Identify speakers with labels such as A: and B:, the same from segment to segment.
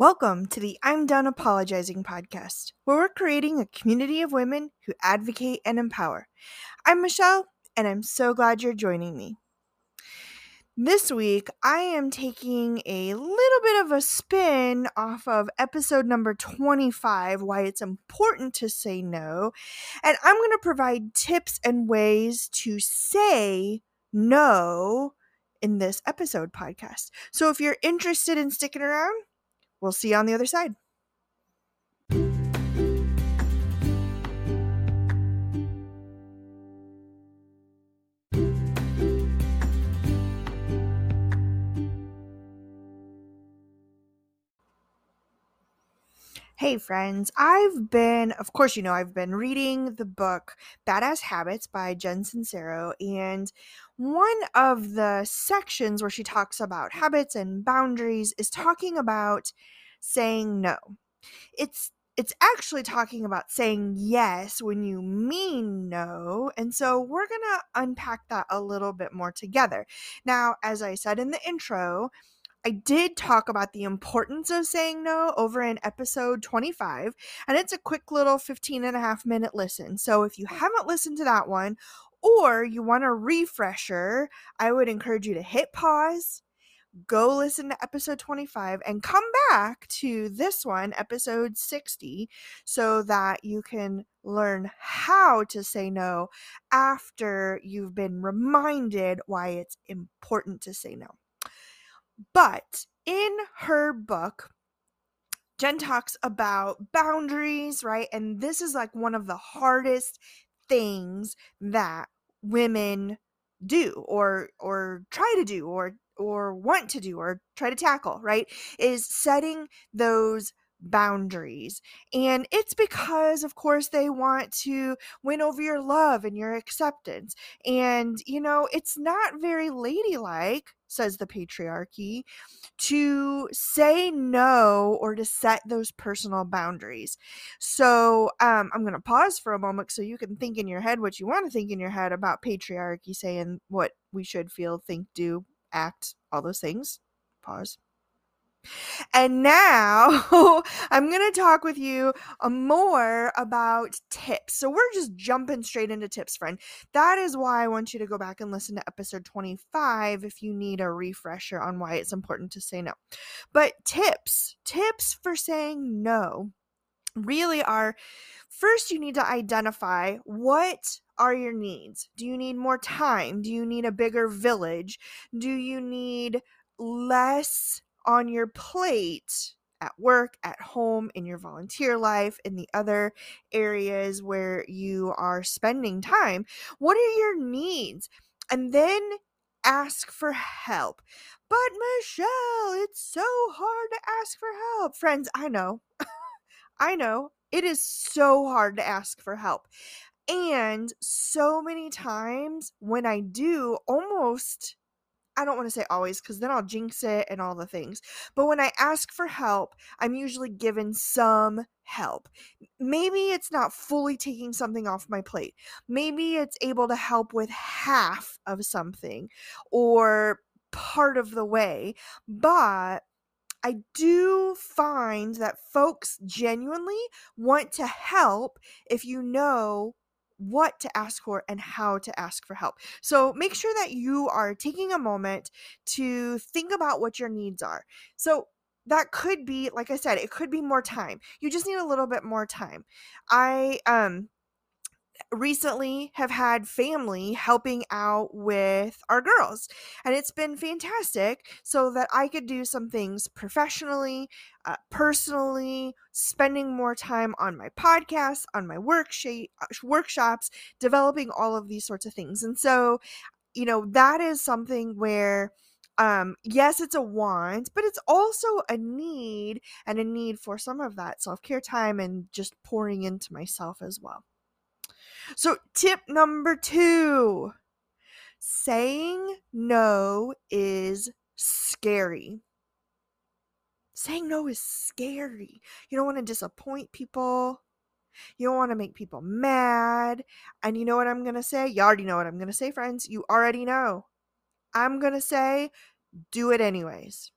A: Welcome to the I'm Done Apologizing podcast, where we're creating a community of women who advocate and empower. I'm Michelle, and I'm so glad you're joining me. This week, I am taking a little bit of a spin off of episode number 25 why it's important to say no. And I'm going to provide tips and ways to say no in this episode podcast. So if you're interested in sticking around, we'll see you on the other side. Hey, friends. I've been, of course, you know, I've been reading the book Badass Habits by Jen Sincero. And one of the sections where she talks about habits and boundaries is talking about saying no. It's it's actually talking about saying yes when you mean no. And so we're going to unpack that a little bit more together. Now, as I said in the intro, I did talk about the importance of saying no over in episode 25, and it's a quick little 15 and a half minute listen. So if you haven't listened to that one, or you want a refresher, I would encourage you to hit pause, go listen to episode 25, and come back to this one, episode 60, so that you can learn how to say no after you've been reminded why it's important to say no. But in her book, Jen talks about boundaries, right? And this is like one of the hardest things that women do or or try to do or or want to do or try to tackle, right? Is setting those boundaries. And it's because, of course, they want to win over your love and your acceptance. And, you know, it's not very ladylike, says the patriarchy, to say no or to set those personal boundaries. So um, I'm going to pause for a moment so you can think in your head what you want to think in your head about patriarchy saying what we should feel, think, do, act, all those things. Pause. And now I'm going to talk with you uh, more about tips. So we're just jumping straight into tips, friend. That is why I want you to go back and listen to episode 25 if you need a refresher on why it's important to say no. But tips, tips for saying no really are first you need to identify what are your needs? Do you need more time? Do you need a bigger village? Do you need less on your plate at work, at home, in your volunteer life, in the other areas where you are spending time. What are your needs? And then ask for help. But Michelle, it's so hard to ask for help. Friends, I know. I know. It is so hard to ask for help. And so many times when I do, almost I don't want to say always because then I'll jinx it and all the things. But when I ask for help, I'm usually given some help. Maybe it's not fully taking something off my plate. Maybe it's able to help with half of something or part of the way. But I do find that folks genuinely want to help if you know what to ask for and how to ask for help. So make sure that you are taking a moment to think about what your needs are. So that could be like I said, it could be more time. You just need a little bit more time. I um recently have had family helping out with our girls and it's been fantastic so that i could do some things professionally uh, personally spending more time on my podcast on my worksheet uh, workshops developing all of these sorts of things and so you know that is something where um yes it's a want but it's also a need and a need for some of that self-care time and just pouring into myself as well so, tip number two saying no is scary. Saying no is scary. You don't want to disappoint people. You don't want to make people mad. And you know what I'm going to say? You already know what I'm going to say, friends. You already know. I'm going to say, do it anyways.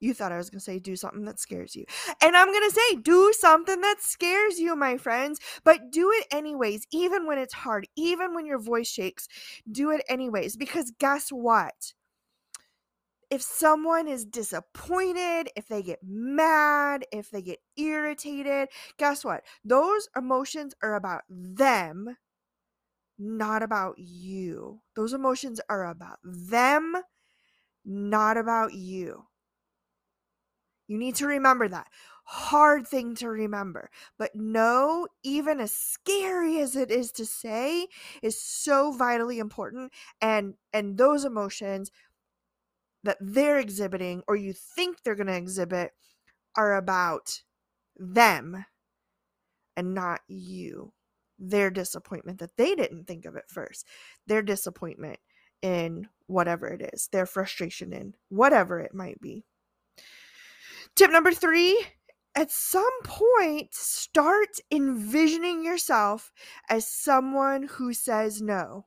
A: You thought I was going to say do something that scares you. And I'm going to say do something that scares you, my friends, but do it anyways, even when it's hard, even when your voice shakes. Do it anyways because guess what? If someone is disappointed, if they get mad, if they get irritated, guess what? Those emotions are about them, not about you. Those emotions are about them, not about you. You need to remember that. Hard thing to remember. But no, even as scary as it is to say, is so vitally important. And and those emotions that they're exhibiting or you think they're gonna exhibit are about them and not you. Their disappointment that they didn't think of it first. Their disappointment in whatever it is, their frustration in whatever it might be. Tip number three at some point, start envisioning yourself as someone who says no.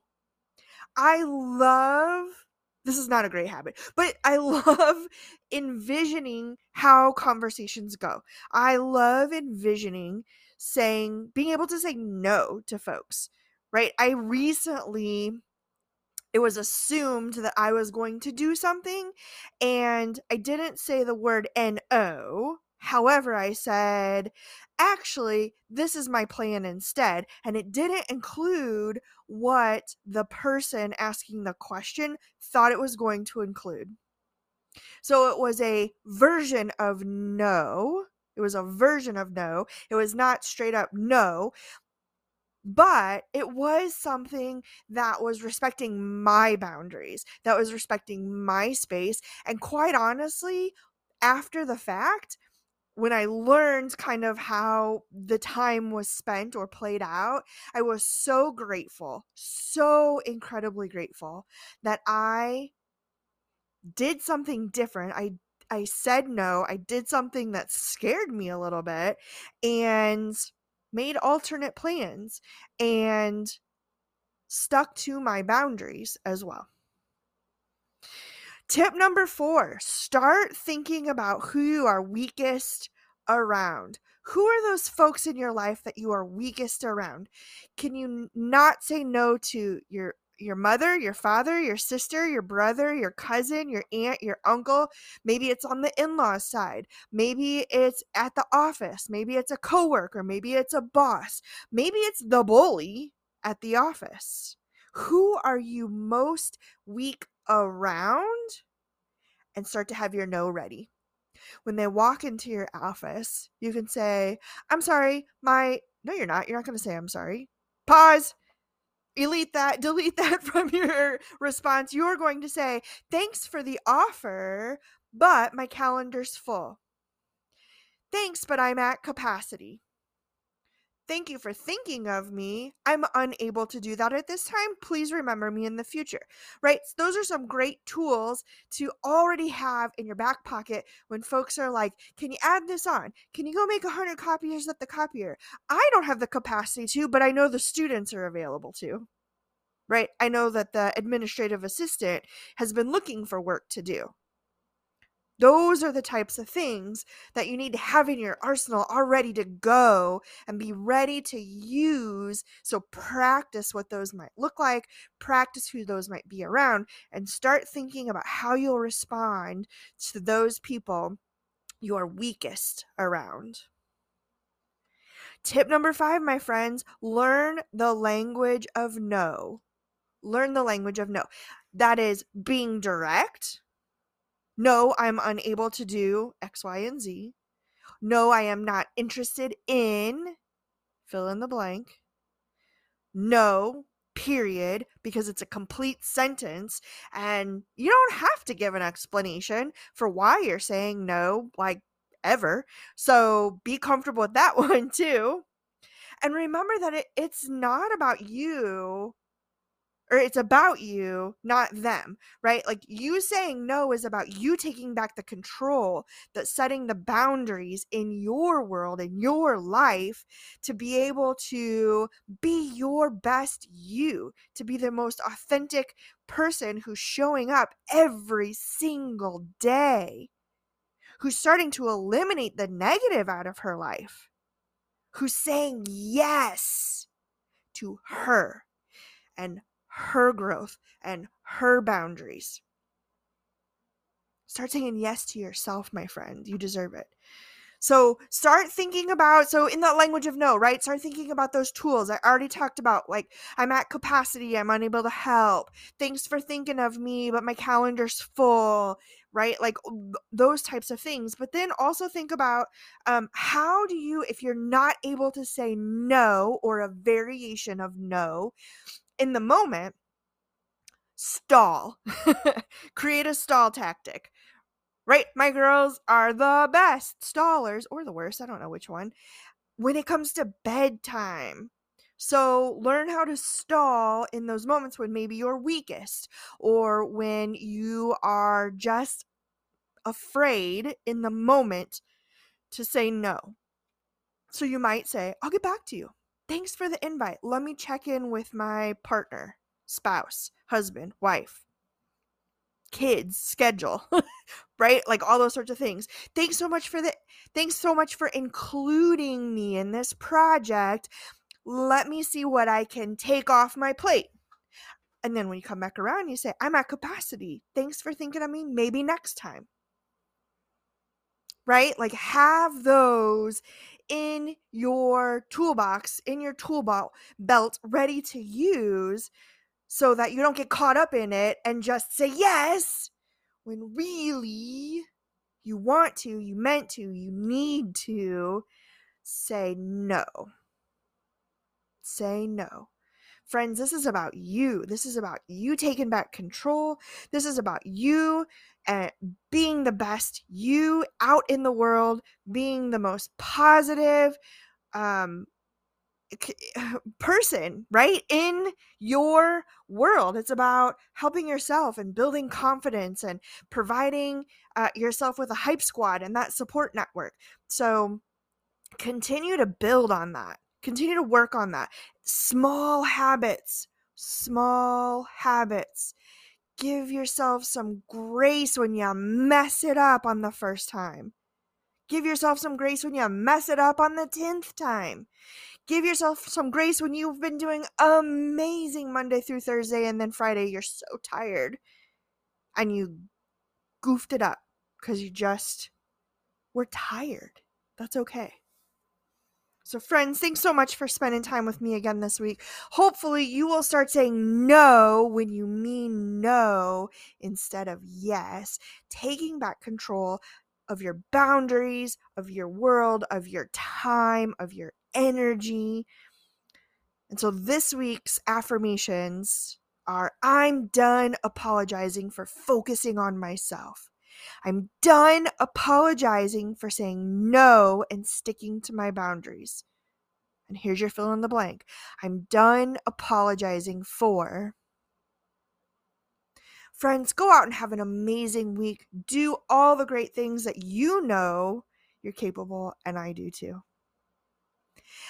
A: I love this is not a great habit, but I love envisioning how conversations go. I love envisioning saying, being able to say no to folks, right? I recently it was assumed that I was going to do something and I didn't say the word no. However, I said, actually, this is my plan instead. And it didn't include what the person asking the question thought it was going to include. So it was a version of no. It was a version of no. It was not straight up no, but it was something that was respecting my boundaries, that was respecting my space. And quite honestly, after the fact, when I learned kind of how the time was spent or played out, I was so grateful, so incredibly grateful that I did something different. I I said no. I did something that scared me a little bit and made alternate plans and stuck to my boundaries as well. Tip number four start thinking about who you are weakest around. Who are those folks in your life that you are weakest around? Can you not say no to your your mother, your father, your sister, your brother, your cousin, your aunt, your uncle. Maybe it's on the in laws side. Maybe it's at the office. Maybe it's a coworker. Maybe it's a boss. Maybe it's the bully at the office. Who are you most weak around? And start to have your no ready. When they walk into your office, you can say, I'm sorry, my. No, you're not. You're not going to say, I'm sorry. Pause elite that delete that from your response. You're going to say thanks for the offer but my calendar's full. Thanks but i'm at capacity Thank you for thinking of me. I'm unable to do that at this time. Please remember me in the future. Right? So those are some great tools to already have in your back pocket when folks are like, Can you add this on? Can you go make 100 copiers at the copier? I don't have the capacity to, but I know the students are available to. Right? I know that the administrative assistant has been looking for work to do. Those are the types of things that you need to have in your arsenal all ready to go and be ready to use. So, practice what those might look like, practice who those might be around, and start thinking about how you'll respond to those people you are weakest around. Tip number five, my friends learn the language of no. Learn the language of no. That is being direct no, I'm unable to do X, Y, and Z. No, I am not interested in fill in the blank. No, period, because it's a complete sentence and you don't have to give an explanation for why you're saying no, like ever. So be comfortable with that one too. And remember that it, it's not about you or it's about you, not them, right? Like you saying no is about you taking back the control, that setting the boundaries in your world, in your life to be able to be your best you, to be the most authentic person who's showing up every single day. who's starting to eliminate the negative out of her life, who's saying yes to her and her growth and her boundaries. Start saying yes to yourself, my friend. You deserve it. So start thinking about, so in that language of no, right? Start thinking about those tools. I already talked about like, I'm at capacity, I'm unable to help. Thanks for thinking of me, but my calendar's full, right? Like those types of things. But then also think about um, how do you, if you're not able to say no or a variation of no in the moment, stall. Create a stall tactic right? My girls are the best stallers or the worst, I don't know which one, when it comes to bedtime. So learn how to stall in those moments when maybe you're weakest or when you are just afraid in the moment to say no. So you might say, I'll get back to you. Thanks for the invite. Let me check in with my partner, spouse, husband, wife kids schedule right? Like all those sorts of things. Thanks so much for the thanks so much for including me in this project. Let me see what i can take off my plate. And then when you come back around you say i'm at capacity. Thanks for thinking of me. Maybe next time. Right? Like have those in your toolbox in your tool belt ready to use so that you don't get caught up in it and just say yes when really you want to, you meant to, you need to say no. Say no. Friends, this is about you. This is about you taking back control. This is about you and being the best you out in the world, being the most positive, um, person, right? In your world. It's about helping yourself and building confidence and providing uh, yourself with a hype squad and that support network. So continue to build on that. Continue to work on that. Small habits, small habits. Give yourself some grace when you mess it up on the first time. Give yourself some grace when you mess it up on the 10th time give yourself some grace when you've been doing amazing Monday through Thursday and then Friday you're so tired and you goofed it up because you just were tired. That's okay. So, friends, thanks so much for spending time with me again this week. Hopefully, you will start saying no when you mean no instead of yes, taking back control of your boundaries, of your world, of your time, of your energy. And so this week's affirmations are I'm done apologizing for focusing on myself. I'm done apologizing for saying no and sticking to my boundaries. And here's your fill in the blank. I'm done apologizing for. Friends, go out and have an amazing week. Do all the great things that you know you're capable, and I do too.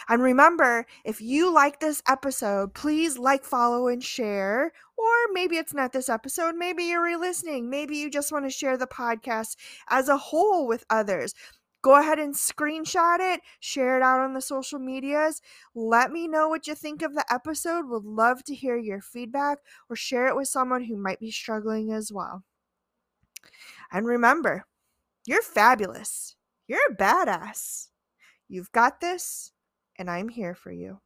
A: And remember, if you like this episode, please like, follow, and share. Or maybe it's not this episode. Maybe you're re listening. Maybe you just want to share the podcast as a whole with others. Go ahead and screenshot it, share it out on the social medias. Let me know what you think of the episode. Would love to hear your feedback or share it with someone who might be struggling as well. And remember, you're fabulous. You're a badass. You've got this and I'm here for you.